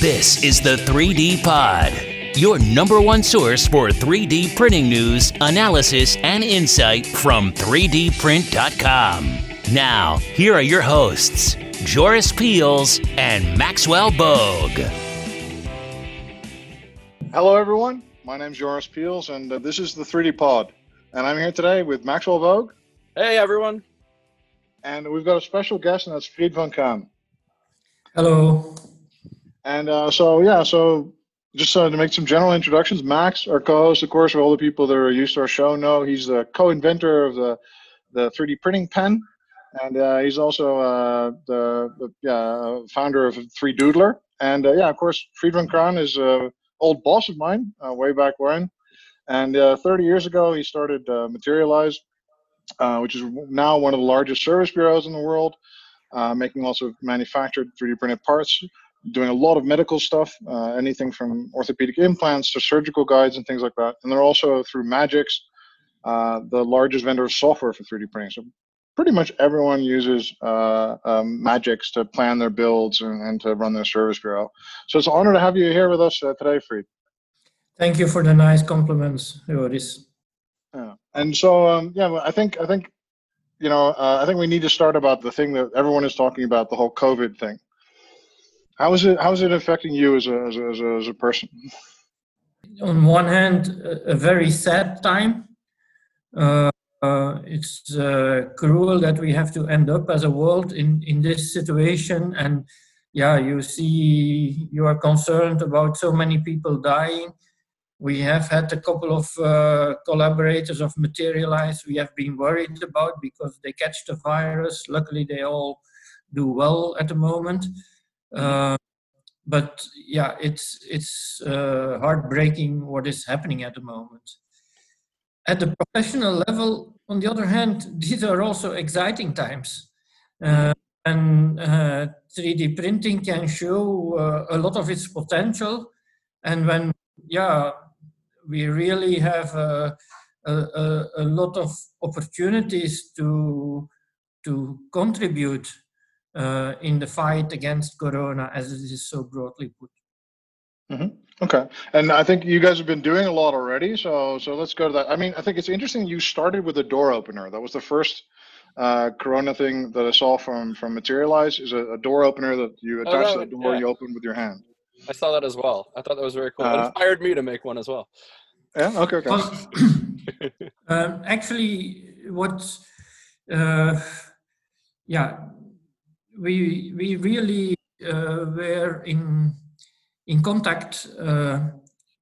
This is the 3D Pod, your number one source for 3D printing news, analysis, and insight from 3dprint.com. Now, here are your hosts, Joris Peels and Maxwell Bogue. Hello, everyone. My name is Joris Peels, and uh, this is the 3D Pod. And I'm here today with Maxwell Bogue. Hey, everyone. And we've got a special guest, and that's Fried Vancraen. Hello. And uh, so, yeah, so just uh, to make some general introductions, Max, our co-host, of course, all the people that are used to our show know he's the co-inventor of the the 3D printing pen, and uh, he's also uh, the, the founder of 3Doodler. And uh, yeah, of course, Fried Vancraen is an old boss of mine, uh, way back when. And 30 years ago, he started Materialise, which is now one of the largest service bureaus in the world, making also manufactured 3D printed parts doing a lot of medical stuff, uh, anything from orthopedic implants to surgical guides and things like that. And they're also through Magics, uh, the largest vendor of software for 3D printing. So pretty much everyone uses uh, um, Magics to plan their builds and, and, to run their service bureau. So it's an honor to have you here with us uh, today, Fried. Thank you for the nice compliments, Joris. Yeah. And so, um, yeah, I think I think you know uh, I think we need to start about the thing that everyone is talking about, the whole COVID thing. How is it? How is it affecting you as a as a, as a, as a person? On one hand, a, very sad time. Uh, uh, it's uh, cruel that we have to end up as a world in in this situation, and yeah, you see, you are concerned about so many people dying. We have had a couple of uh, collaborators of Materialise we have been worried about because they catch the virus. Luckily, they all do well at the moment. Uh, but yeah, it's it's uh, heartbreaking what is happening at the moment. At the professional level, on the other hand, these are also exciting times. Uh, and uh, 3D printing can show uh, a lot of its potential. And when, yeah, we really have a, a, a lot of opportunities to, to contribute uh, in the fight against corona, as it is so broadly put. Mm-hmm. Okay, and I think you guys have been doing a lot already. So, so let's go to that. I mean, I think it's interesting. You started with a door opener. That was the first uh, Corona thing that I saw from from Materialise. Is a, a door opener that you attach oh, to the door, yeah. you open with your hand. I saw that as well. I thought that was very cool. Uh, it inspired me to make one as well. Yeah. Okay. Okay. Well, um, actually, what? Uh, yeah, we we really uh, were in in contact uh,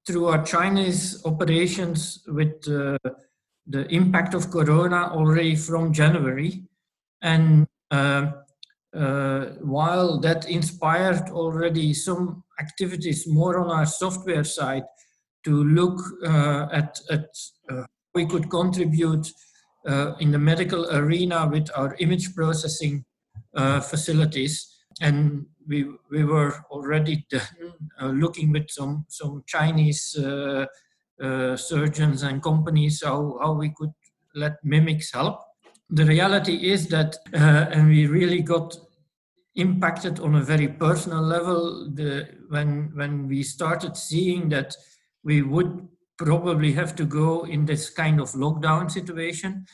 through our Chinese operations with uh, the impact of Corona already from January, and uh, uh, while that inspired already some activities more on our software side to look uh, at at we could contribute in the medical arena with our image processing uh, facilities. And we, we were already done, uh, looking with some, some Chinese uh, surgeons and companies how, how we could let Mimics help. The reality is that, and we really got impacted on a very personal level the, when, when we started seeing that we would probably have to go in this kind of lockdown situation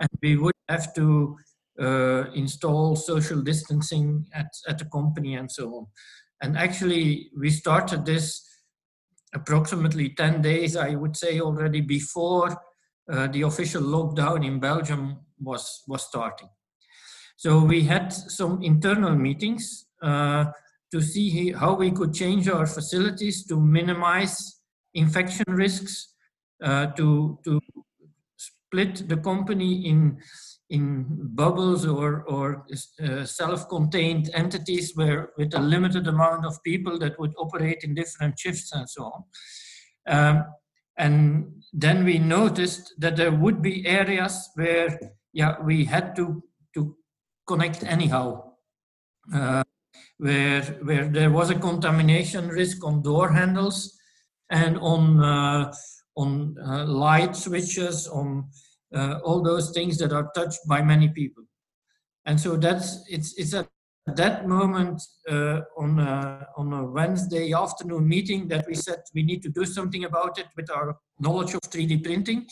and we would have to uh, install social distancing at, at the company and so on. And actually, we started this approximately 10 days, I would say, already before uh, the official lockdown in Belgium was, was starting. So we had some internal meetings uh, to see how we could change our facilities to minimize infection risks, uh, to, to split the company in in bubbles or, or uh, self-contained entities where with a limited amount of people that would operate in different shifts and so on. Um, and then we noticed that there would be areas where yeah, we had to, to connect anyhow. Uh, where, where there was a contamination risk on door handles and on, uh, on uh, light switches, on uh, all those things that are touched by many people. And so that's it's it's at at that moment uh, on, a, on a Wednesday afternoon meeting that we said we need to do something about it with our knowledge of 3D printing.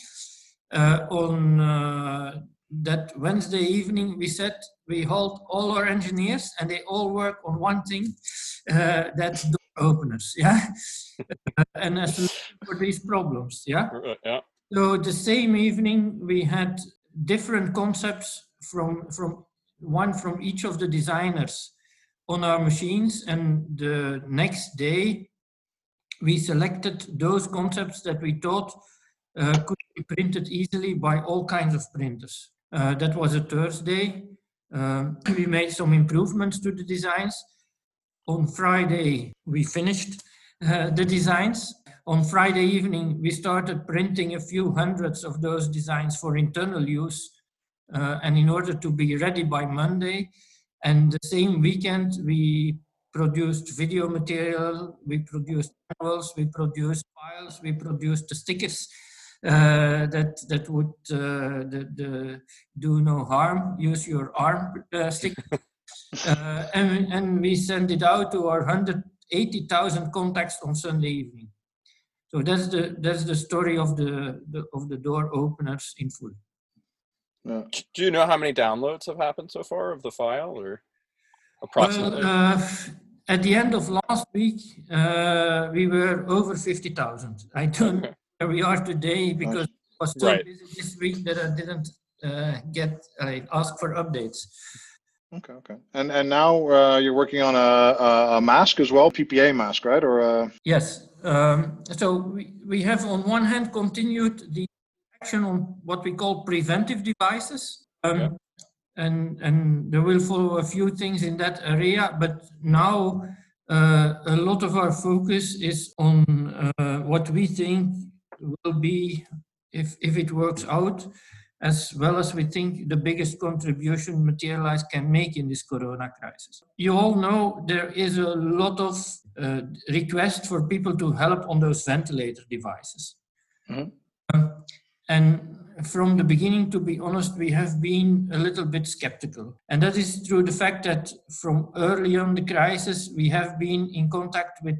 Uh, on uh, that Wednesday evening, we said we hold all our engineers and they all work on one thing, uh, that's openers, yeah? and as for these problems, yeah? yeah? So the same evening, we had different concepts from, from one from each of the designers on our machines. And the next day, we selected those concepts that we thought uh, could be printed easily by all kinds of printers. Uh, that was a Thursday. Um, we made some improvements to the designs. On Friday, we finished uh, the designs. On Friday evening, we started printing a few hundreds of those designs for internal use. Uh, and in order to be ready by Monday, and the same weekend, we produced video material, we produced manuals, we produced files, we produced the stickers uh, that that would uh, the, the do no harm, use your arm uh, stick. Uh, and, and we send it out to our 180,000 contacts on Sunday evening. So that's the that's the story of the, the of the door openers in full. Yeah. Do you know how many downloads have happened so far of the file, or approximately? Well, uh, at the end of last week, uh, we were over fifty thousand. I don't know where we are today because I was so Right. busy this week that I didn't uh, get. I asked for updates. Okay, okay. And and now uh, you're working on a, a, a mask as well, PPA mask, right? Or uh, Yes. Um, so we, we have on one hand continued the action on what we call preventive devices. Um, Yeah. and, and there will follow a few things in that area, but now uh, a lot of our focus is on uh, what we think will be, if, if it works out, as well as we think the biggest contribution Materialise can make in this corona crisis. You all know there is a lot of uh, request for people to help on those ventilator devices. Mhm. Um, and from the beginning, to be honest, we have been a little bit skeptical. And that is through the fact that from early on the crisis, we have been in contact with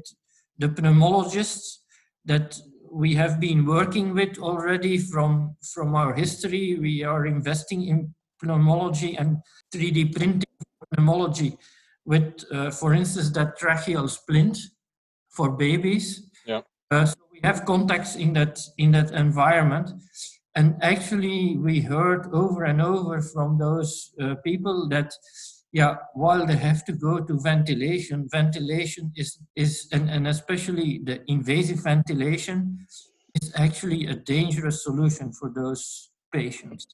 the pneumologists that we have been working with already from, from our history. We are investing in pneumology and 3D printing pneumology with, uh, for instance, that tracheal splint for babies. Yeah. Uh, so we have contacts in that in that environment, and actually we heard over and over from those uh, people that, yeah, while they have to go to ventilation, ventilation is is and, and especially the invasive ventilation is actually a dangerous solution for those patients.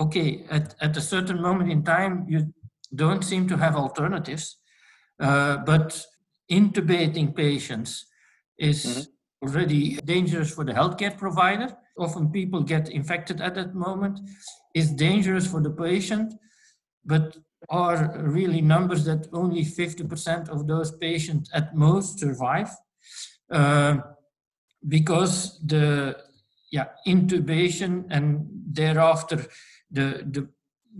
Okay, at, at a certain moment in time, you don't seem to have alternatives, uh, but intubating patients is Mhm. already dangerous for the healthcare provider. Often people get infected at that moment. Is dangerous for the patient, but are really numbers that only 50% of those patients at most survive. Uh, because the yeah, intubation and thereafter the, the,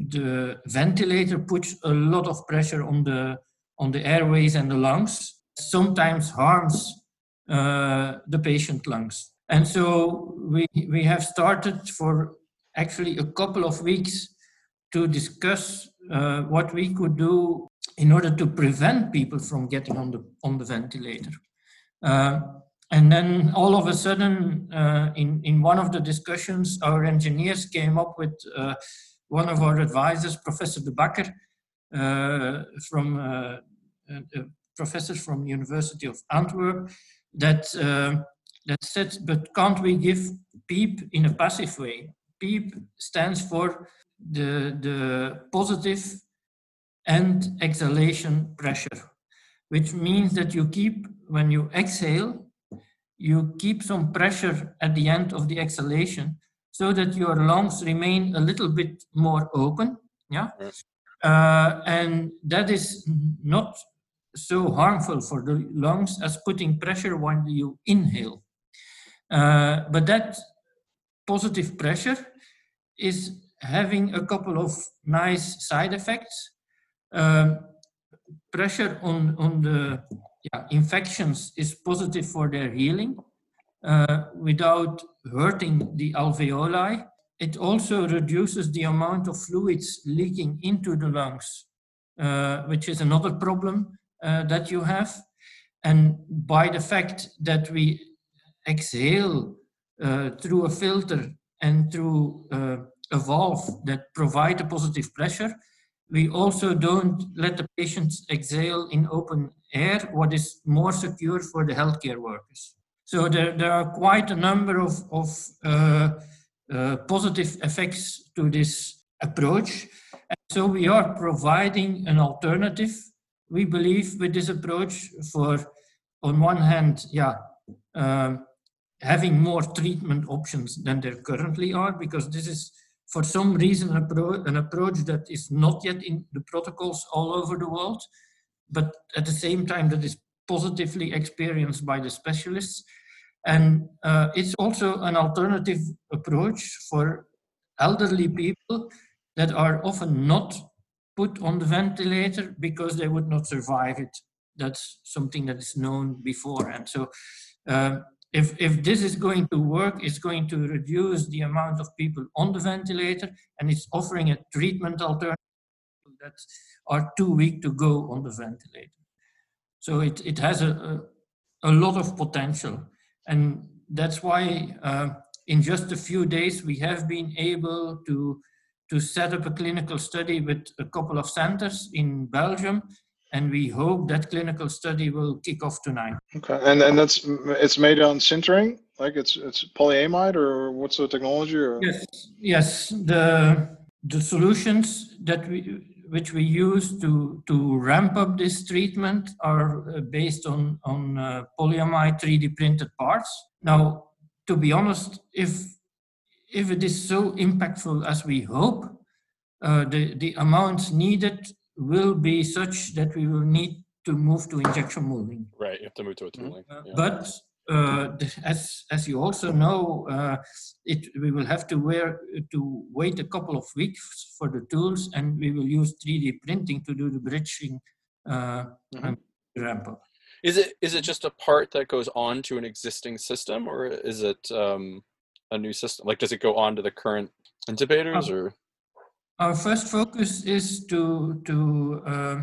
the ventilator puts a lot of pressure on the, on the airways and the lungs, sometimes harms uh, the patient lungs. And so we, we have started for actually a couple of weeks to discuss uh, what we could do in order to prevent people from getting on the, on the ventilator. Uh, and then all of a sudden, uh, in, in one of the discussions, our engineers came up with uh, one of our advisors, Professor De Bakker, uh, from uh, a, a professor from University of Antwerp, that uh, that said, but can't we give PEEP in a passive way? PEEP stands for the the positive end exhalation pressure, which means that you keep when you exhale, you keep some pressure at the end of the exhalation so that your lungs remain a little bit more open. Yeah. Uh, and that is not so harmful for the lungs as putting pressure when you inhale. Uh, but that positive pressure is having a couple of nice side effects. Um, pressure on, on the yeah, infections is positive for their healing uh, without hurting the alveoli. It also reduces the amount of fluids leaking into the lungs, uh, which is another problem uh, that you have. And by the fact that we exhale uh, through a filter and through uh, a valve that provide a positive pressure, we also don't let the patients exhale in open air, what is more secure for the healthcare workers. So there, there are quite a number of, of uh, uh, positive effects to this approach. And so we are providing an alternative, we believe, with this approach for, on one hand, yeah, um, having more treatment options than there currently are, because this is for some reason an, approach that is not yet in the protocols all over the world, but at the same time that is positively experienced by the specialists. And uh, it's also an alternative approach for elderly people that are often not put on the ventilator because they would not survive it. That's something that is known before. And so uh, if, if this is going to work, it's going to reduce the amount of people on the ventilator and it's offering a treatment alternative that are too weak to go on the ventilator. So it, it has a, a, a lot of potential. And that's why uh, in just a few days, we have been able to, to set up a clinical study with a couple of centers in Belgium and we hope that clinical study will kick off tonight. Okay, and and that's it's made on sintering, like it's it's polyamide, or what's the technology? Or? Yes, yes. The the solutions that we which we use to to ramp up this treatment are uh, based on on uh, polyamide 3D printed parts. Now, to be honest, if if it is so impactful as we hope, uh, the the amounts needed will be such that we will need to move to injection molding. Right, you have to move to a tooling. Uh, yeah. But uh, as as you also know, uh, it we will have to wear to wait a couple of weeks for the tools, and we will use 3D printing to do the bridging uh, mm-hmm. ramp up. Is it is it just a part that goes on to an existing system, or is it um, a new system? Like, does it go on to the current intubators, uh, or our first focus is to, to uh,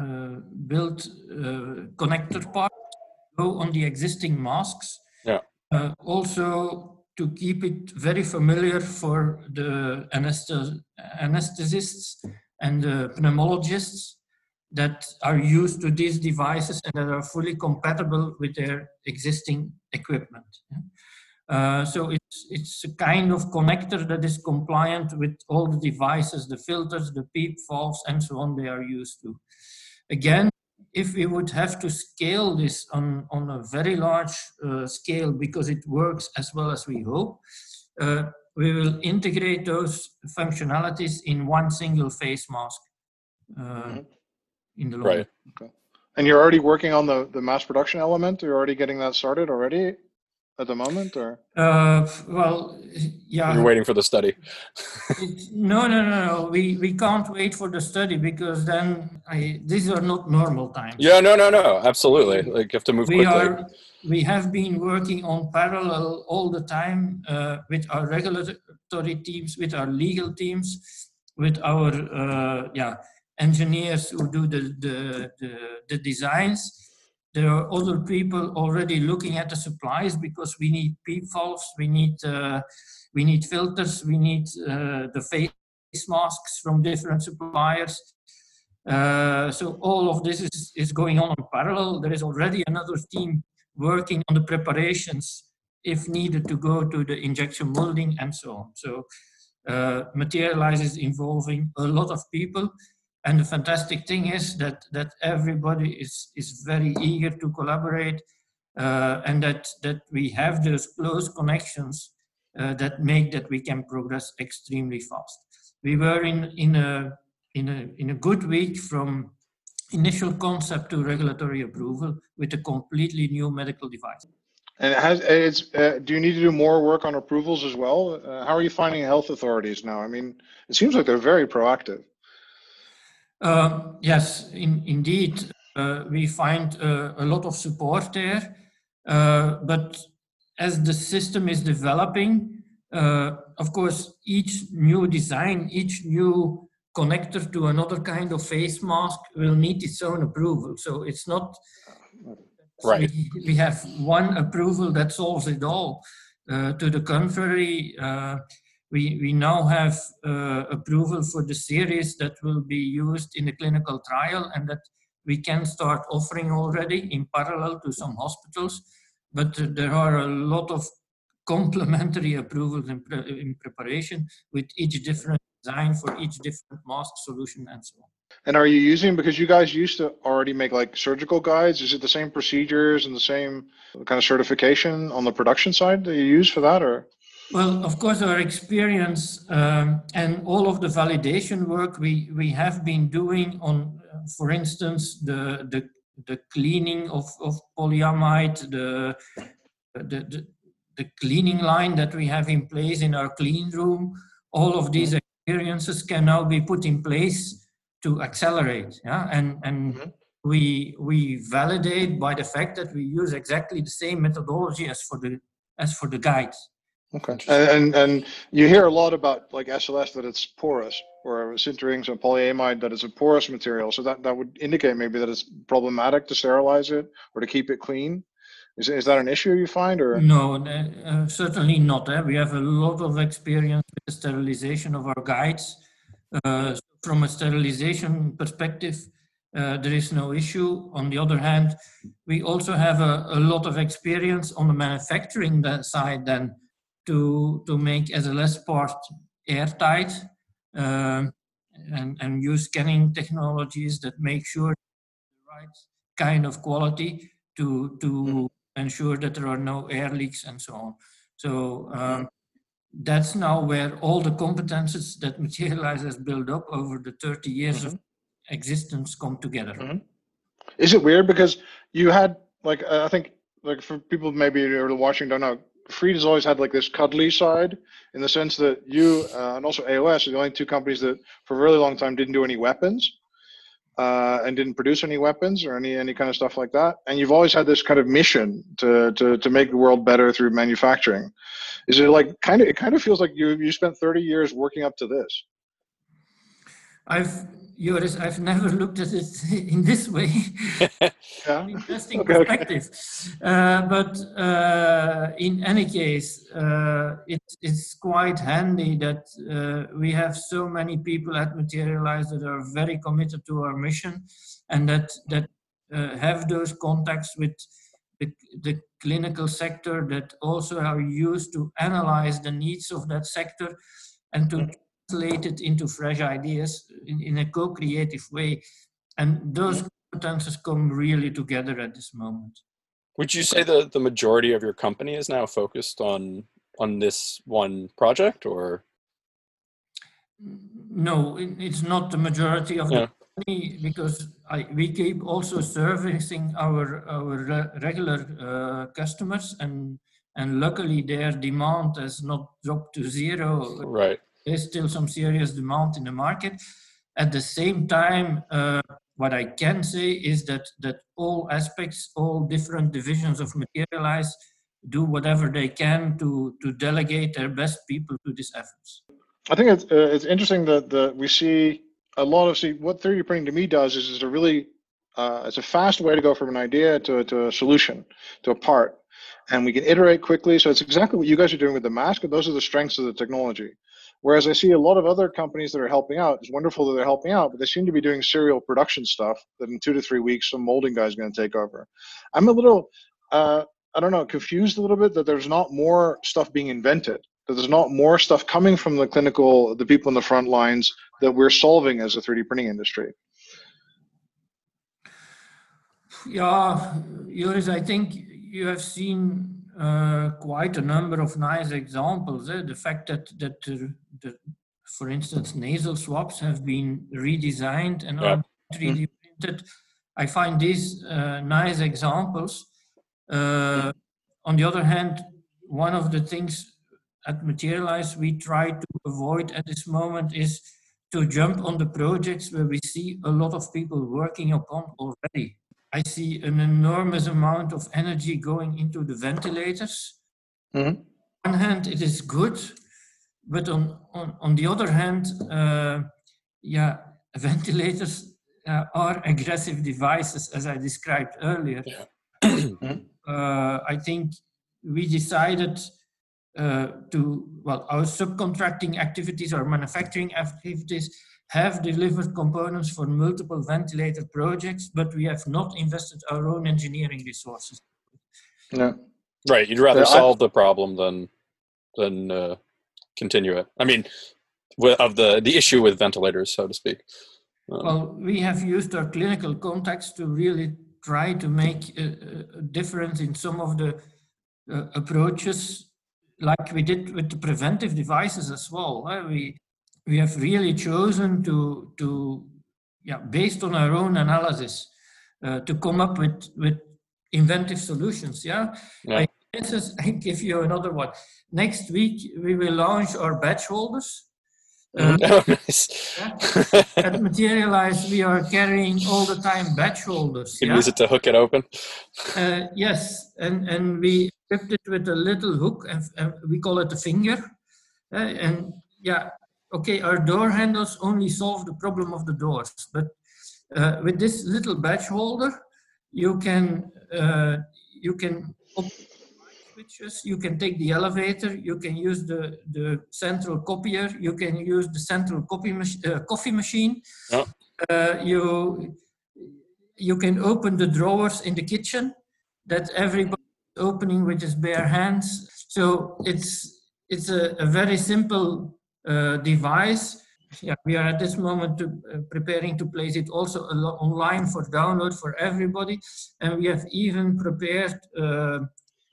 uh, build uh, connector parts, on the existing masks. Yeah. Uh, also to keep it very familiar for the anesthesists and the pneumologists that are used to these devices and that are fully compatible with their existing equipment. Uh, so it's, it's a kind of connector that is compliant with all the devices, the filters, the PEEP valves, and so on they are used to. Again, if we would have to scale this on, on a very large uh, scale because it works as well as we hope, uh, we will integrate those functionalities in one single face mask uh, mm-hmm. in the long right. Okay. And you're already working on the, the mass production element? You're already getting that started already? At the moment, or? Uh, well, yeah. You're waiting for the study. no, no, no, no. We we can't wait for the study because then I, these are not normal times. Yeah, no, no, no. Absolutely. Like you have to move we quickly. Are, we have been working on parallel all the time uh, with our regulatory teams, with our legal teams, with our uh, yeah engineers who do the the, the, the designs there are other people already looking at the supplies because we need PEEP valves, we need uh, we need filters, we need uh, the face masks from different suppliers. Uh, so all of this is, is going on in parallel. There is already another team working on the preparations if needed to go to the injection molding and so on. So uh, Materialise involving a lot of people and the fantastic thing is that, that everybody is, is very eager to collaborate uh, and that, that we have those close connections uh, that make that we can progress extremely fast. We were in, in, a, in, a, in a good week from initial concept to regulatory approval with a completely new medical device. And has it's uh, do you need to do more work on approvals as well? Uh, how are you finding health authorities now? I mean, it seems like they're very proactive. Um, yes, in, indeed, uh, we find uh, a lot of support there. Uh, but as the system is developing, uh, of course, each new design, each new connector to another kind of face mask will need its own approval. So it's not right. We, we have one approval that solves it all. Uh, to the contrary, uh, we, we now have uh, approval for the series that will be used in the clinical trial and that we can start offering already in parallel to some hospitals. But there are a lot of complementary approvals in, pre in preparation with each different design for each different mask solution and so on. And are you using because you guys used to already make like surgical guides? Is it the same procedures and the same kind of certification on the production side that you use for that, or? Well, of course, our experience um, and all of the validation work we we have been doing on, uh, for instance, the the the cleaning of of polyamide, the the, the the cleaning line that we have in place in our clean room, all of these experiences can now be put in place to accelerate. Yeah, and and mm-hmm. we we validate by the fact that we use exactly the same methodology as for the as for the guides. Okay, and, and, and you hear a lot about like SLS that it's porous, or sinterings or polyamide that it's a porous material. So that that would indicate maybe that it's problematic to sterilize it or to keep it clean. Is, is that an issue you find or? No, uh, certainly not. Eh? We have a lot of experience with the sterilization of our guides. Uh, from a sterilization perspective, uh, there is no issue. On the other hand, we also have a, a lot of experience on the manufacturing side then to, to make SLS part airtight uh, and, and use scanning technologies that make sure the right kind of quality to, to ensure that there are no air leaks and so on. So um, that's now where all the competences that Materialise has built up over the 30 years mm-hmm. of existence come together. Mm-hmm. Is it weird because you had like I think like for people maybe who are watching don't know, Fried has always had like this cuddly side in the sense that you uh, and also EOS are the only two companies that for a really long time didn't do any weapons uh, and didn't produce any weapons or any any kind of stuff like that. And you've always had this kind of mission to to to make the world better through manufacturing. Is it like kind of it kind of feels like you you spent 30 years working up to this? I've Joris, I've never looked at it in this way. yeah. Interesting okay, perspective. Okay. Uh, but uh, in any case, uh, it, it's quite handy that uh, we have so many people at Materialise that are very committed to our mission and that, that uh, have those contacts with the, the clinical sector that also are used to analyze the needs of that sector and to mm-hmm translate it into fresh ideas in, in a co-creative way. And those competences come really together at this moment. Would you say that the majority of your company is now focused on on this one project or no it's not the majority of yeah. the company because I, we keep also servicing our our regular uh, customers and and luckily their demand has not dropped to zero right there's still some serious demand in the market. At the same time, uh, what I can say is that that all aspects, all different divisions of Materialise do whatever they can to to delegate their best people to these efforts. I think it's uh, it's interesting that that we see a lot of see what 3D printing to me does is is a really uh, it's a fast way to go from an idea to, to a solution to a part and we can iterate quickly so it's exactly what you guys are doing with the mask those are the strengths of the technology Whereas I see a lot of other companies that are helping out. It's wonderful that they're helping out, but they seem to be doing serial production stuff that in two to three weeks some molding guy is going to take over. I'm a little, uh, I don't know, confused a little bit that there's not more stuff being invented. That there's not more stuff coming from the clinical, the people in the front lines that we're solving as a 3D printing industry. Yeah, Joris, I think you have seen uh, quite a number of nice examples. Eh? The fact that that uh, the, for instance, nasal swabs have been redesigned and yeah. 3D printed. I find these uh, nice examples. Uh, on the other hand, one of the things at Materialise we try to avoid at this moment is to jump on the projects where we see a lot of people working upon already. I see an enormous amount of energy going into the ventilators. Mhm. On one hand, it is good, but on, on, on the other hand, uh, yeah, ventilators uh, are aggressive devices, as I described earlier. uh, I think we decided uh, to, well, our subcontracting activities or manufacturing activities have delivered components for multiple ventilator projects, but we have not invested our own engineering resources. Yeah. Right. You'd rather Yeah, I- solve the problem than than uh, continue it. I mean, of the the issue with ventilators, so to speak. Um, Well, we have used our clinical contacts to really try to make a, a- a difference in some of the uh, approaches, like we did with the preventive devices as well. eh? We we have really chosen to to yeah, based on our own analysis, uh, to come up with with inventive solutions. Yeah. Yeah. I, for instance, I give you another one. Next week we will launch our batch holders. Uh, oh, nice. at Materialise, we are carrying all the time batch holders. you can yeah? use it to hook it open. Uh, yes, and, and we equipped it with a little hook, and, and we call it a finger. Uh, and yeah, okay, our door handles only solve the problem of the doors, but uh, with this little batch holder, you can uh, you can open switches, you can take the elevator, you can use the, the central copier, you can use the central copy mach- uh, coffee machine. Uh, you you can open the drawers in the kitchen that everybody is opening with his bare hands. So it's it's a, a very simple device. Yeah, we are at this moment to, uh, preparing to place it also alo- online for download for everybody, and we have even prepared uh,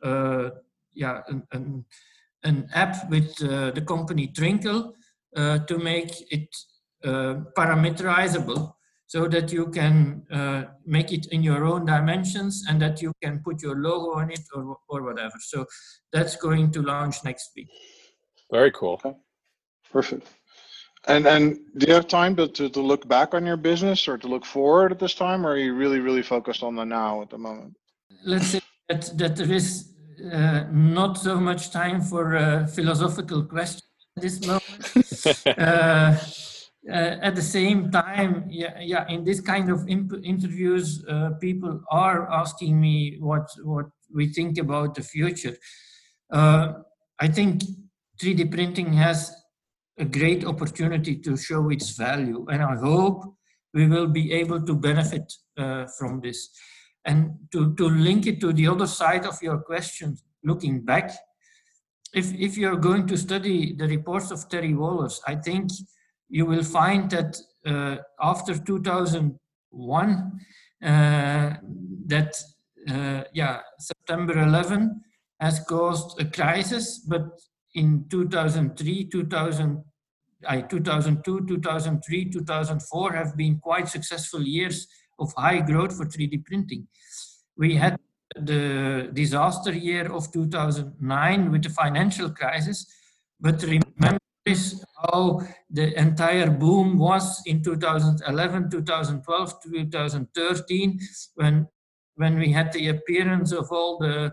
uh, yeah an, an, an app with uh, the company Trinckle uh, to make it uh, parameterizable so that you can uh, make it in your own dimensions and that you can put your logo on it or, or whatever. So that's going to launch next week. Very cool. Perfect. And and do you have time to, to, to look back on your business or to look forward at this time, or are you really really focused on the now at the moment? Let's say that, that there is uh, not so much time for uh, philosophical questions at this moment. uh, uh, at the same time, yeah, yeah, in this kind of imp- interviews, uh, people are asking me what what we think about the future. Uh, I think 3D printing has a great opportunity to show its value, and I hope we will be able to benefit uh, from this. And to, to link it to the other side of your question, looking back, if, if you're going to study the reports of Terry Wohlers, I think you will find that uh, after 2001, uh, that uh, yeah, September 11 has caused a crisis, but in 2003, 2000, I, 2002, 2003, 2004 have been quite successful years of high growth for 3D printing. We had the disaster year of 2009 with the financial crisis, but remember how the entire boom was in 2011, 2012, 2013, when when we had the appearance of all the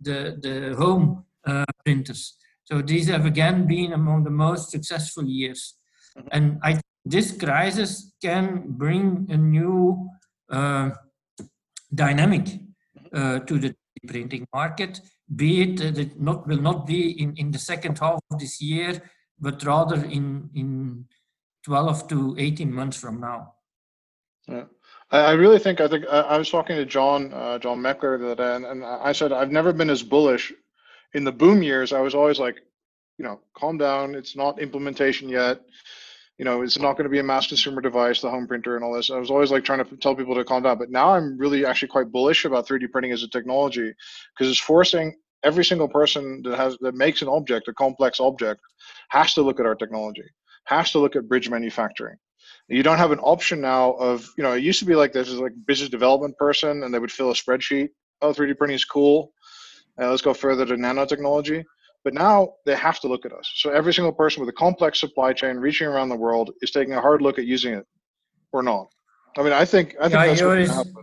the, the home uh, printers. So these have again been among the most successful years. And I this crisis can bring a new uh, dynamic uh, to the printing market, be it that it not, will not be in, in the second half of this year, but rather in, in 12 to 18 months from now. Yeah. I, I really think I think I, I was talking to John uh, John Meckler the other day, and, and I said I've never been as bullish in the boom years. I was always like, you know, calm down. It's not implementation yet. You know, it's not going to be a mass consumer device, the home printer, and all this. I was always like trying to tell people to calm down, but now I'm really actually quite bullish about 3D printing as a technology because it's forcing every single person that has that makes an object, a complex object, has to look at our technology, has to look at bridge manufacturing you don't have an option now of you know it used to be like this is like business development person and they would fill a spreadsheet oh 3d printing is cool uh, let's go further to nanotechnology But now they have to look at us. So every single person with a complex supply chain reaching around the world is taking a hard look at using it or not. I mean, I think I think Yeah, that's what yours-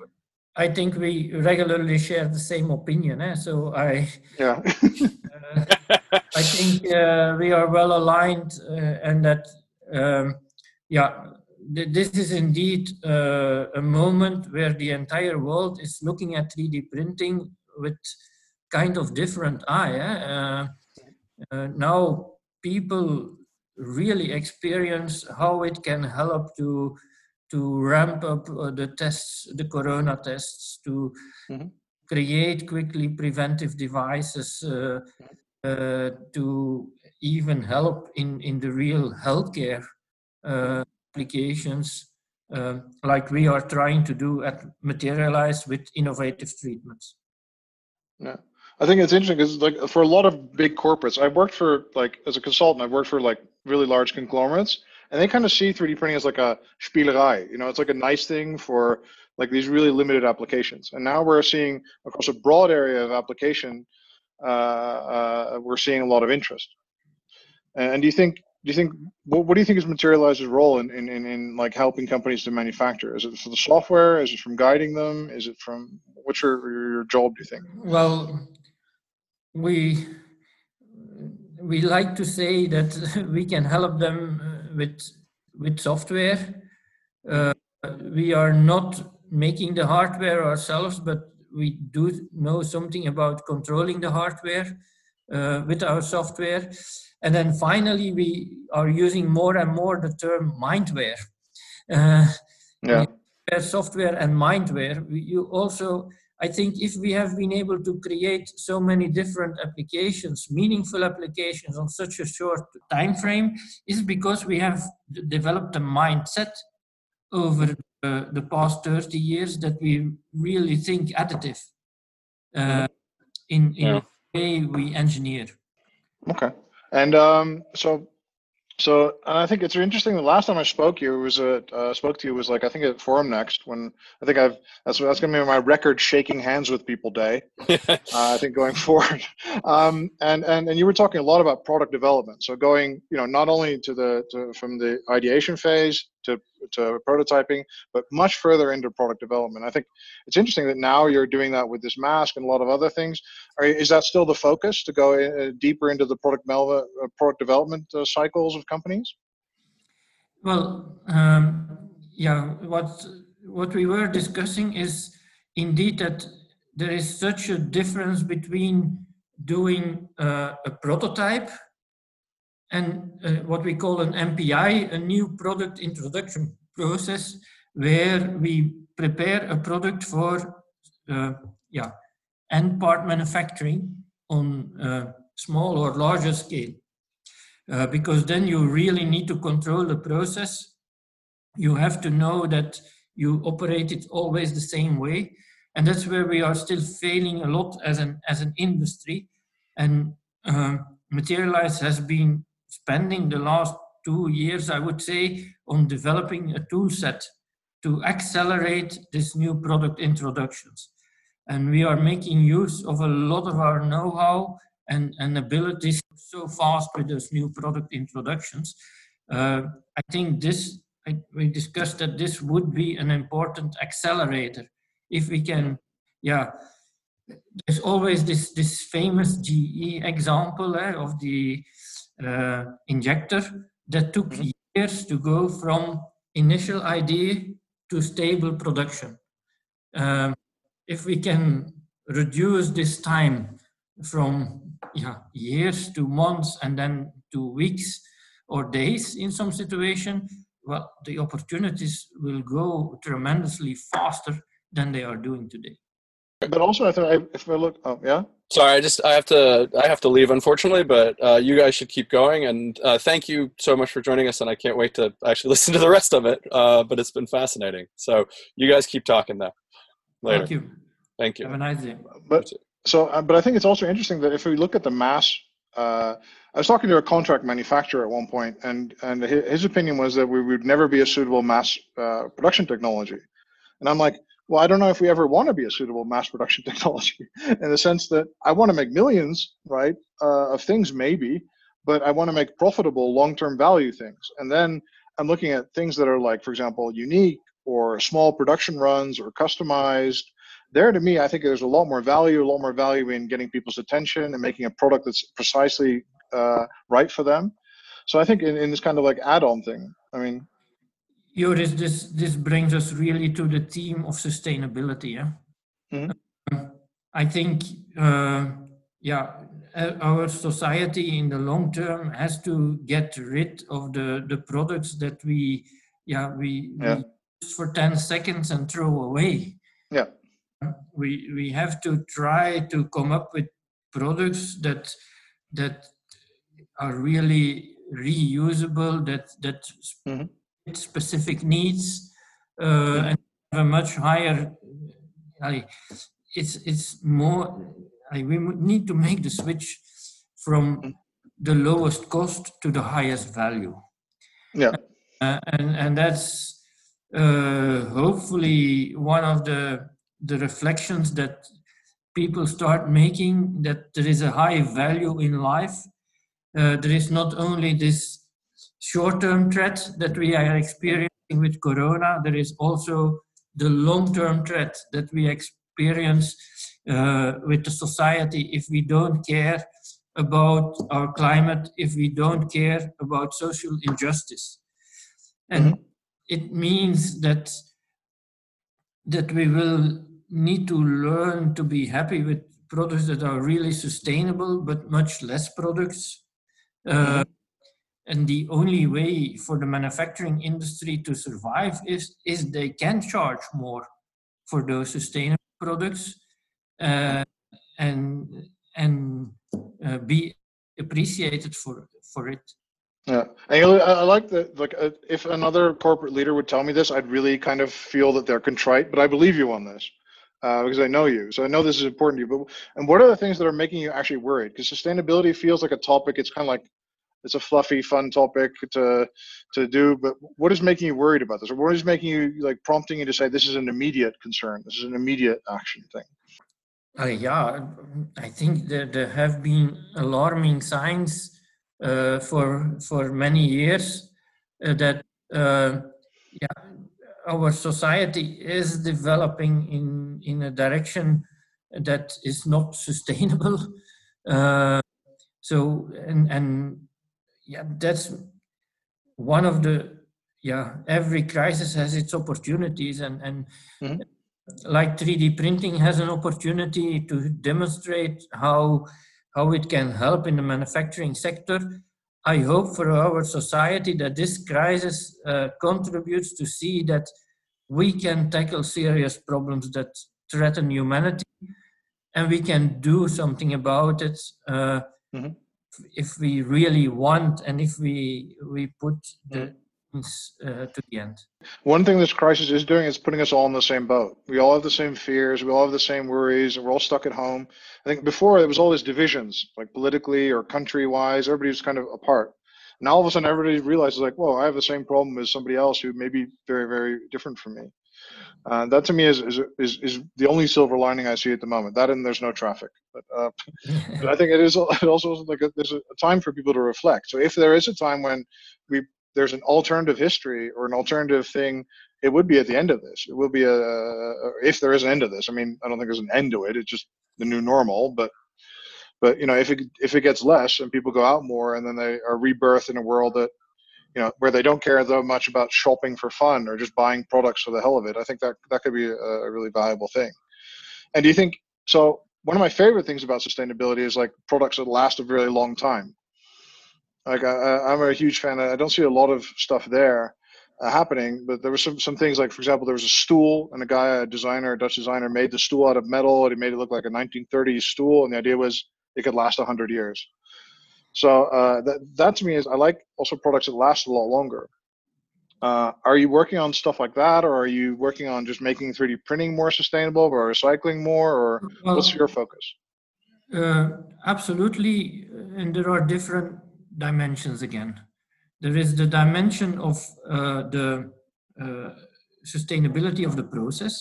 I think we regularly share the same opinion. Eh? So I, Yeah. uh, I think uh, we are well aligned, uh, and that um, yeah, th- this is indeed uh, a moment where the entire world is looking at 3D printing with kind of different eye. eh? Uh, uh, now people really experience how it can help to to ramp up uh, the tests, the corona tests, to Mhm. create quickly preventive devices, uh, uh, to even help in, in the real healthcare uh, applications, um, like we are trying to do at Materialise with innovative treatments. Yeah, I think it's interesting because like for a lot of big corporates, I've worked for like as a consultant, I've worked for like really large conglomerates, and they kind of see 3D printing as like a spielerei. You know, it's like a nice thing for like these really limited applications. And now we're seeing across a broad area of application, uh, uh, we're seeing a lot of interest. And do you think? Do you think what, what do you think is Materialise's role in, in, in, in like helping companies to manufacture? Is it for the software? Is it from guiding them? Is it from what's your your job? Do you think? Well, we we like to say that we can help them uh, with with software. Uh, we are not making the hardware ourselves, but we do know something about controlling the hardware uh, with our software. And then finally, we are using more and more the term mindware. Uh, Yeah. software and mindware. You also, I think, if we have been able to create so many different applications, meaningful applications on such a short time frame, is because we have d- developed a mindset over uh, the past 30 years that we really think additive uh, in, in Yeah. the way we engineer. Okay. And um, so, so, and I think it's interesting. The last time I spoke you was at uh, spoke to you was like I think at Formnext when I think I've that's that's gonna be my record shaking hands with people day. Uh, I think going forward, um, and and and you were talking a lot about product development. So going, you know, not only to the to, from the ideation phase to to prototyping, but much further into product development. I think it's interesting that now you're doing that with this mask and a lot of other things. Are, is that still the focus to go uh, deeper into the product uh, product development uh, cycles of companies? Well, um, yeah, what what we were discussing is indeed that there is such a difference between doing uh, a prototype and uh, what we call an MPI, a new product introduction process, where we prepare a product for uh, yeah end part manufacturing on uh, small or larger scale. Uh, because then you really need to control the process. You have to know that you operate it always the same way, and that's where we are still failing a lot as an as an industry. And um, Materialise has been spending the last two years, I would say, on developing a tool set to accelerate this new product introductions. And we are making use of a lot of our know-how and, and abilities so fast with those new product introductions. Uh, I think this, I, we discussed that this would be an important accelerator. If we can, yeah, there's always this, this famous GE example eh, of the uh, injector that took Mhm. years to go from initial idea to stable production. Um, if we can reduce this time from yeah, years to months and then to weeks or days in some situation, well, the opportunities will go tremendously faster than they are doing today. But also, I think if I look, oh yeah, Sorry, I just I have to I have to leave unfortunately, but uh, you guys should keep going. And uh, thank you so much for joining us. And I can't wait to actually listen to the rest of it. Uh, but it's been fascinating. So you guys keep talking though. Later. Thank you. Thank you. Have a nice day. but so, uh, but I think it's also interesting that if we look at the mass, uh, I was talking to a contract manufacturer at one point, and and his opinion was that we would never be a suitable mass uh, production technology, and I'm like, well, I don't know if we ever want to be a suitable mass production technology in the sense that I want to make millions, right, uh, of things maybe, but I want to make profitable long-term value things. And then I'm looking at things that are like, for example, unique or small production runs or customized. There, to me, I think there's a lot more value, a lot more value in getting people's attention and making a product that's precisely uh, right for them. So I think in, in this kind of like add-on thing, I mean, Joris, this this brings us really to the theme of sustainability. Yeah? Mhm. Um, I think, uh, yeah, uh, our society in the long term has to get rid of the the products that we, yeah, we, Yeah. we use for ten seconds and throw away. Yeah. We we have to try to come up with products that that are really reusable. That that Mhm. Specific needs uh, and have a much higher. I, it's it's more. I, we need to make the switch from the lowest cost to the highest value, yeah, uh, and and that's uh, hopefully one of the the reflections that people start making that there is a high value in life. Uh, there is not only this short-term threat that we are experiencing with corona, there is also the long-term threat that we experience uh, with the society if we don't care about our climate, if we don't care about social injustice. And it means that that we will need to learn to be happy with products that are really sustainable, but much less products. Uh, and the only way for the manufacturing industry to survive is is they can charge more for those sustainable products uh, and and uh, be appreciated for for it. yeah. I, I like that. Like, uh, if another corporate leader would tell me this, I'd really kind of feel that they're contrite. But I believe you on this uh, because I know you, so I know this is important to you. But and what are the things that are making you actually worried? Because sustainability feels like a topic. It's kind of like it's a fluffy, fun topic to to do. But what is making you worried about this, or what is making you like prompting you to say this is an immediate concern? This is an immediate action thing. Uh, yeah, I think that there have been alarming signs uh, for for many years uh, that uh, yeah, our society is developing in in a direction that is not sustainable. Uh, so and and yeah, that's one of the yeah. Every crisis has its opportunities, and and Mhm. like 3D printing has an opportunity to demonstrate how how it can help in the manufacturing sector. I hope for our society that this crisis uh, contributes to see that we can tackle serious problems that threaten humanity, and we can do something about it uh, Mhm. If we really want and if we we put the things uh, to the end. One thing this crisis is doing is putting us all in the same boat. We all have the same fears. We all have the same worries, and we're all stuck at home. I think before there was all these divisions, like politically or country-wise. Everybody was kind of apart. Now all of a sudden, everybody realizes, like, whoa, I have the same problem as somebody else who may be very, very different from me. Uh, that to me is, is is is the only silver lining I see at the moment. That and there's no traffic. But, uh, but I think it is it also like a, there's a time for people to reflect. So if there is a time when we there's an alternative history or an alternative thing, it would be at the end of this. It will be a if there is an end to this. I mean, I don't think there's an end to it. It's just the new normal. But but you know, if it if it gets less and people go out more, and then they are rebirthed in a world that you know where they don't care that much about shopping for fun or just buying products for the hell of it. I think that that could be a, a really valuable thing. And do you think so? One of my favorite things about sustainability is like products that last a very long time. Like I, I'm a huge fan. I don't see a lot of stuff there uh, happening, but there were some some things like, for example, there was a stool, and a guy, a designer, a Dutch designer, made the stool out of metal, and he made it look like a 1930s stool, and the idea was it could last 100 years. So uh, that that to me is I like also products that last a lot longer. Uh, are you working on stuff like that, or are you working on just making 3D printing more sustainable, or recycling more, or what's your focus? Uh, absolutely, and there are different dimensions again. There is the dimension of uh, the uh, sustainability of the process.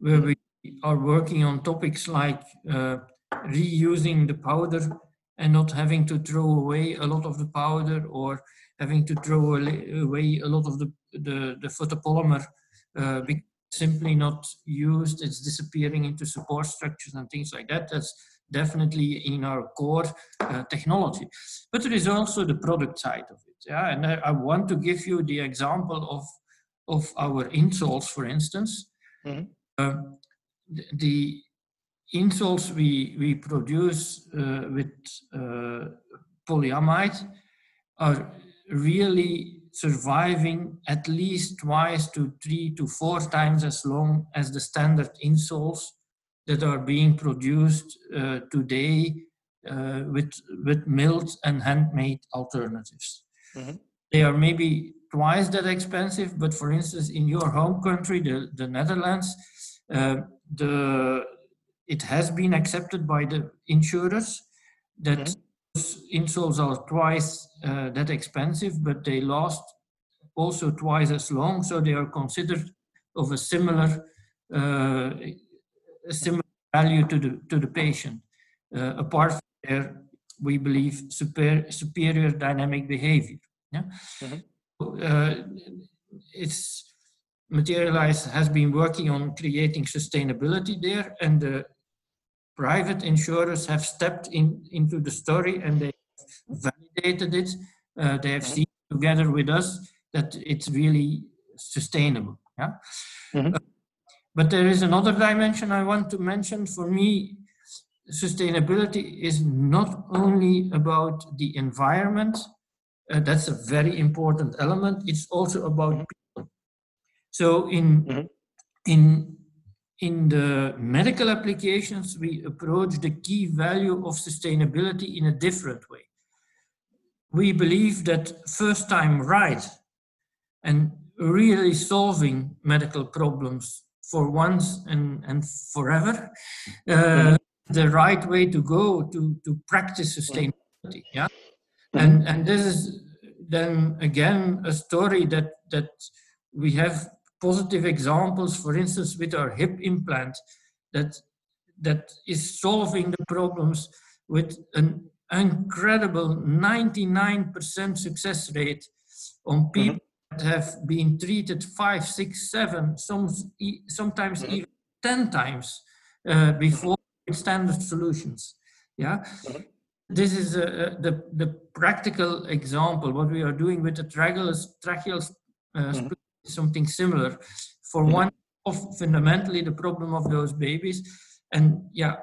where we are working on topics like uh, reusing the powder and not having to throw away a lot of the powder or having to throw away a lot of the, the, the photopolymer uh, simply not used, it's disappearing into support structures and things like that. That's definitely in our core uh, technology. But there is also the product side of it. Yeah? And I, I, want to give you the example of, of our insoles, for instance. Mm-hmm. Uh, the, the insoles we, we produce uh, with uh, polyamide are really surviving at least twice to three to four times as long as the standard insoles that are being produced uh, today uh, with, with milled and handmade alternatives. Mm-hmm. They are maybe twice that expensive, but for instance, in your home country, the, the Netherlands, uh, the, it has been accepted by the insurers that mm-hmm. insoles are twice uh, that expensive, but they last also twice as long, so they are considered of a similar uh, a similar value to the to the patient. Uh, apart from their, we believe superior superior dynamic behavior. Yeah, mm-hmm. uh, it's Materialise has been working on creating sustainability there, and the private insurers have stepped in into the story and they validated it. Uh, they have mm-hmm. seen together with us that it's really sustainable. Yeah. Mm-hmm. Uh, but there is another dimension I want to mention. For me, sustainability is not only about the environment. Uh, that's a very important element. It's also about mm-hmm. people. So in mm-hmm. in in the medical applications, we approach the key value of sustainability in a different way. We believe that first time right and really solving medical problems for once and, and forever, uh, mm-hmm. the right way to go to, to practice sustainability. Yeah. Mm-hmm. And, and this is then again a story that, that we have positive examples, for instance, with our hip implant that, that is solving the problems with an incredible 99% success rate on people mm-hmm have been treated five, six, seven, some, sometimes mm-hmm. even 10 times uh, before with standard solutions. Yeah. Mm-hmm. This is uh, the, the practical example. What we are doing with the tracheal, tracheal uh, mm-hmm. Something similar for mm-hmm. one of fundamentally the problem of those babies. And yeah,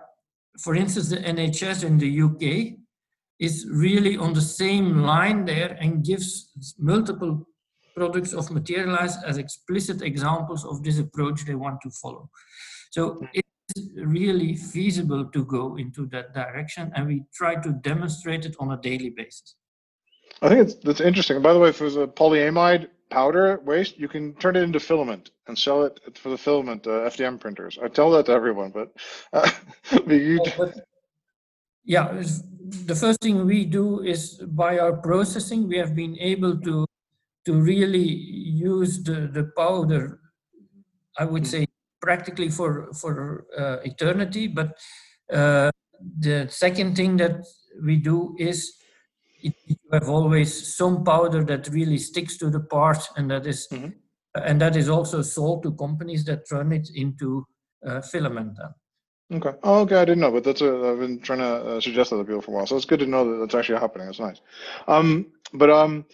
for instance, the NHS in the UK is really on the same line there and gives multiple products of Materialise as explicit examples of this approach they want to follow. So it's really feasible to go into that direction, and we try to demonstrate it on a daily basis. I think it's that's interesting. By the way, if there's a polyamide powder waste, you can turn it into filament and sell it for the filament uh, FDM printers. I tell that to everyone, but, uh, you. yeah, the first thing we do is by our processing, we have been able to to really use the, the powder, I would hmm. say practically for, for uh, eternity. But uh, the second thing that we do is you have always some powder that really sticks to the part and that is, mm-hmm. and that is also sold to companies that turn it into uh, filament then. Okay. Oh, okay. I didn't know, but that's a, I've been trying to uh, suggest that to people for a while. So it's good to know that that's actually happening. It's nice. Um, but um,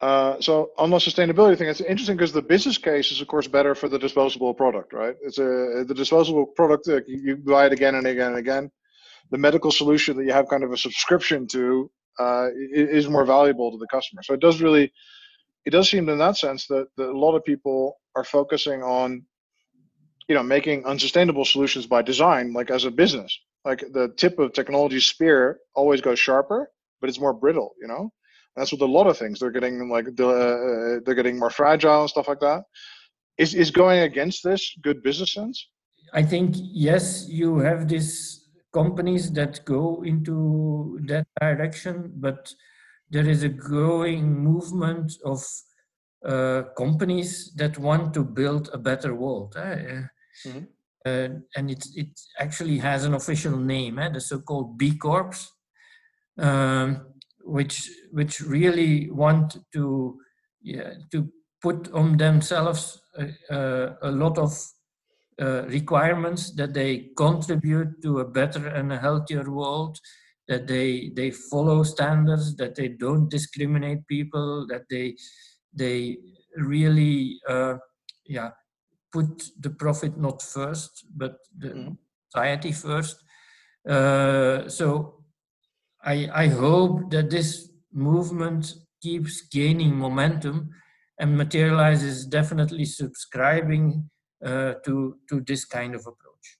uh, so on the sustainability thing, it's interesting because the business case is of course better for the disposable product, right? It's a the disposable product uh, you buy it again and again and again. The medical solution that you have kind of a subscription to uh, is more valuable to the customer. So it does really, it does seem in that sense that, that a lot of people are focusing on, you know, making unsustainable solutions by design, like as a business. Like the tip of technology spear always goes sharper, but it's more brittle, you know that's with a lot of things. They're getting like uh, they're getting more fragile and stuff like that. Is is going against this good business sense? I think yes, you have these companies that go into that direction, but there is a growing movement of uh, companies that want to build a better world. Eh? Mm-hmm. uh, and it, it actually has an official name, eh, the so-called B Corps, um, which which really want to yeah, to put on themselves a, a, a lot of uh, requirements that they contribute to a better and a healthier world, that they they follow standards, that they don't discriminate people, that they they really uh, yeah put the profit not first, but the mm. society first. Uh, so I, I hope that this movement keeps gaining momentum and Materialise's definitely subscribing to, to this kind of approach.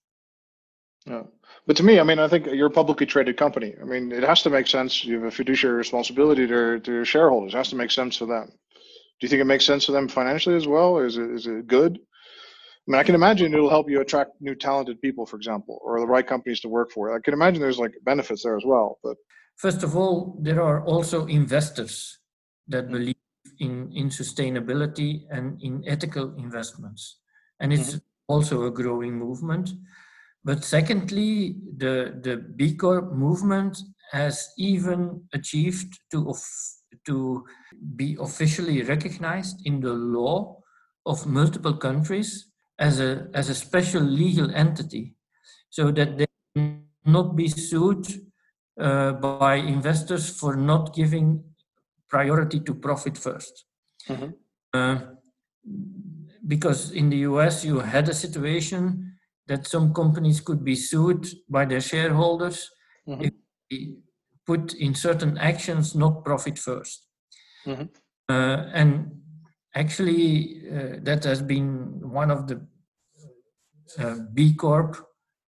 Yeah. But to me, I mean, I think you're a publicly traded company. I mean, it has to make sense. You have a fiduciary responsibility to, to your shareholders. It has to make sense for them. Do you think it makes sense for them financially as well? Is it, is it good? I mean, I can imagine it'll help you attract new talented people, for example, or the right companies to work for. I can imagine there's like benefits there as well. But first of all, there are also investors that mm-hmm. believe in, in sustainability and in ethical investments. And it's mm-hmm. also a growing movement. But secondly, the, the B Corp movement has even achieved to, to be officially recognized in the law of multiple countries as a, as a special legal entity so that they not be sued uh, by investors for not giving priority to profit 1st mm-hmm. uh, because in the US you had a situation that some companies could be sued by their shareholders mm-hmm. if they put in certain actions not profit 1st mm-hmm. uh, and actually uh, that has been one of the uh, B Corp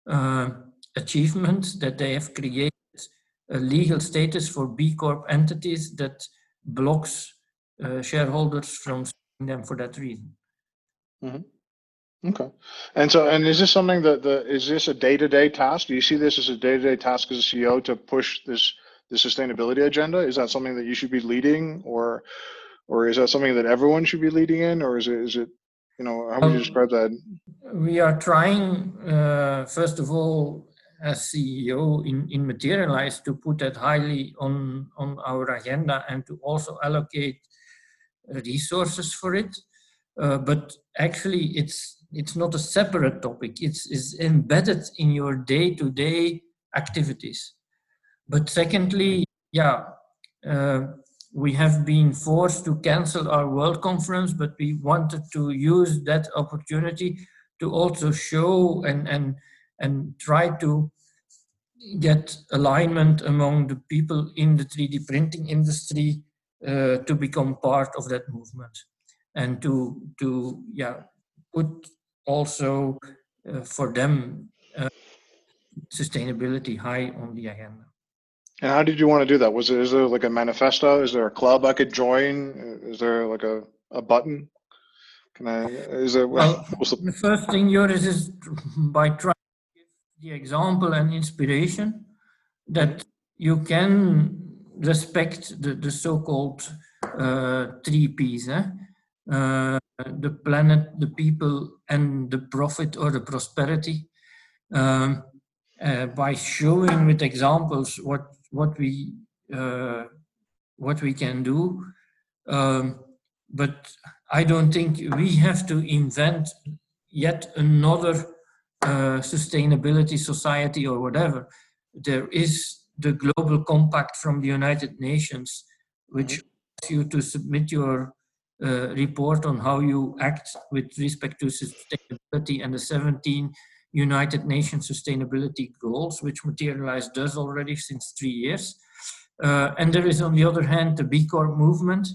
uh, achievements that they have created a legal status for B Corp entities that blocks uh, shareholders from suing them for that reason. Mm-hmm. Okay. And so, and is this something that the is this a day to day task? Do you see this as a day to day task as a CEO to push this the sustainability agenda? Is that something that you should be leading, or or is that something that everyone should be leading in, or is it is it you know how would you um, describe that? We are trying uh, first of all as CEO in, in Materialise to put that highly on, on our agenda and to also allocate resources for it. Uh, but actually, it's it's not a separate topic. It's, it's embedded in your day-to-day activities. But secondly, yeah, uh, we have been forced to cancel our world conference, but we wanted to use that opportunity to also show and and and try to get alignment among the people in the 3D printing industry uh, to become part of that movement and to to yeah put also uh, for them uh, sustainability high on the agenda. And how did you want to do that? Was it is there like a manifesto? Is there a club I could join? Is there like a, a button? Can I? Is there? Well, the first thing, Joris, is by trying to give the example and inspiration that you can respect the, the so-called uh, three P's, eh? Uh, the planet, the people, and the profit or the prosperity, um, uh, by showing with examples what what we uh, what we can do. Um, but I don't think we have to invent yet another uh, sustainability society or whatever. There is the global compact from the United Nations, which mm-hmm. asks you to submit your uh, report on how you act with respect to sustainability and the 17 United Nations sustainability goals, which Materialise does already since three years. Uh, and there is, on the other hand, the B Corp movement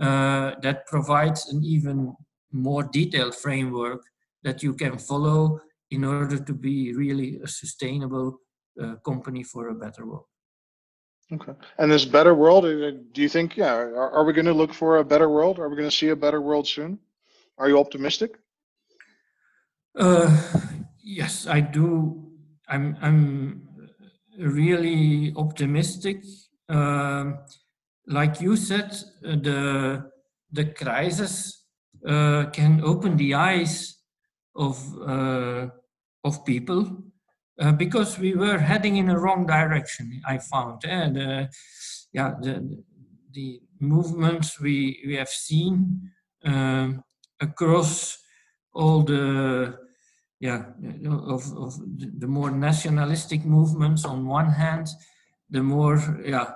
uh, that provides an even more detailed framework that you can follow in order to be really a sustainable uh, company for a better world. Okay. And this better world, uh, do you think, yeah, are, are we going to look for a better world? Are we going to see a better world soon? Are you optimistic? Uh, yes, I do. I'm, I'm really optimistic. Um, like you said, uh, the, the crisis uh, can open the eyes of uh, of people uh, because we were heading in the wrong direction. I found, and uh, yeah, the the movements we we have seen um, across all the yeah of, of the more nationalistic movements on one hand the more yeah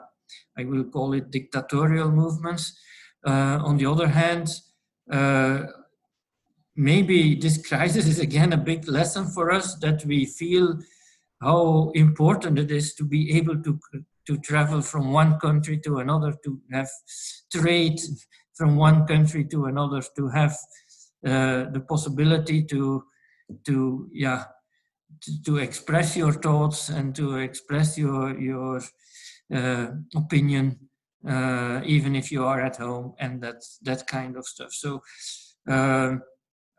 i will call it dictatorial movements uh, on the other hand uh, maybe this crisis is again a big lesson for us that we feel how important it is to be able to to travel from one country to another to have trade from one country to another to have uh, the possibility to to yeah to, to, express your thoughts and to express your your uh, opinion uh, even if you are at home and that that kind of stuff. So uh,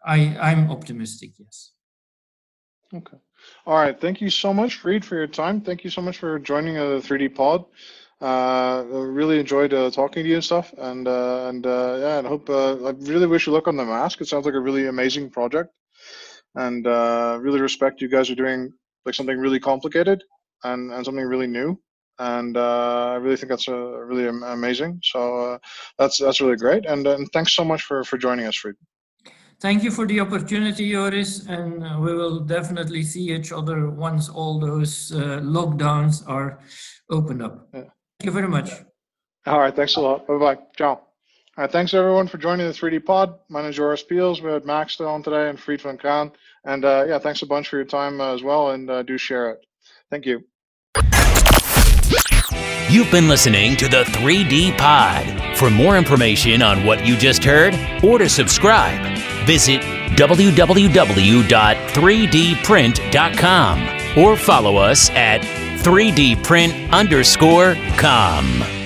i i'm optimistic yes okay all right thank you so much Fried for your time thank you so much for joining the 3d pod uh, really enjoyed uh, talking to you and stuff, and uh, and uh, yeah, and hope uh, I really wish you luck on the mask. It sounds like a really amazing project, and uh, really respect you guys are doing like something really complicated and and something really new, and I really think that's really amazing. So that's that's really great, and and thanks so much for for joining us, Fried. Thank you for the opportunity, Joris, and we will definitely see each other once all those lockdowns are opened up. Yeah. Thank you very much. All right. Thanks a lot. Bye bye. Ciao. All right. Thanks everyone for joining the 3D pod. My name is Joris Peels. We had Max still on today and Fried Vancraen. And uh, yeah, thanks a bunch for your time uh, as well. And uh, do share it. Thank you. You've been listening to the 3D Pod. For more information on what you just heard or to subscribe, visit www.3dprint.com or follow us at 3dprint underscore com.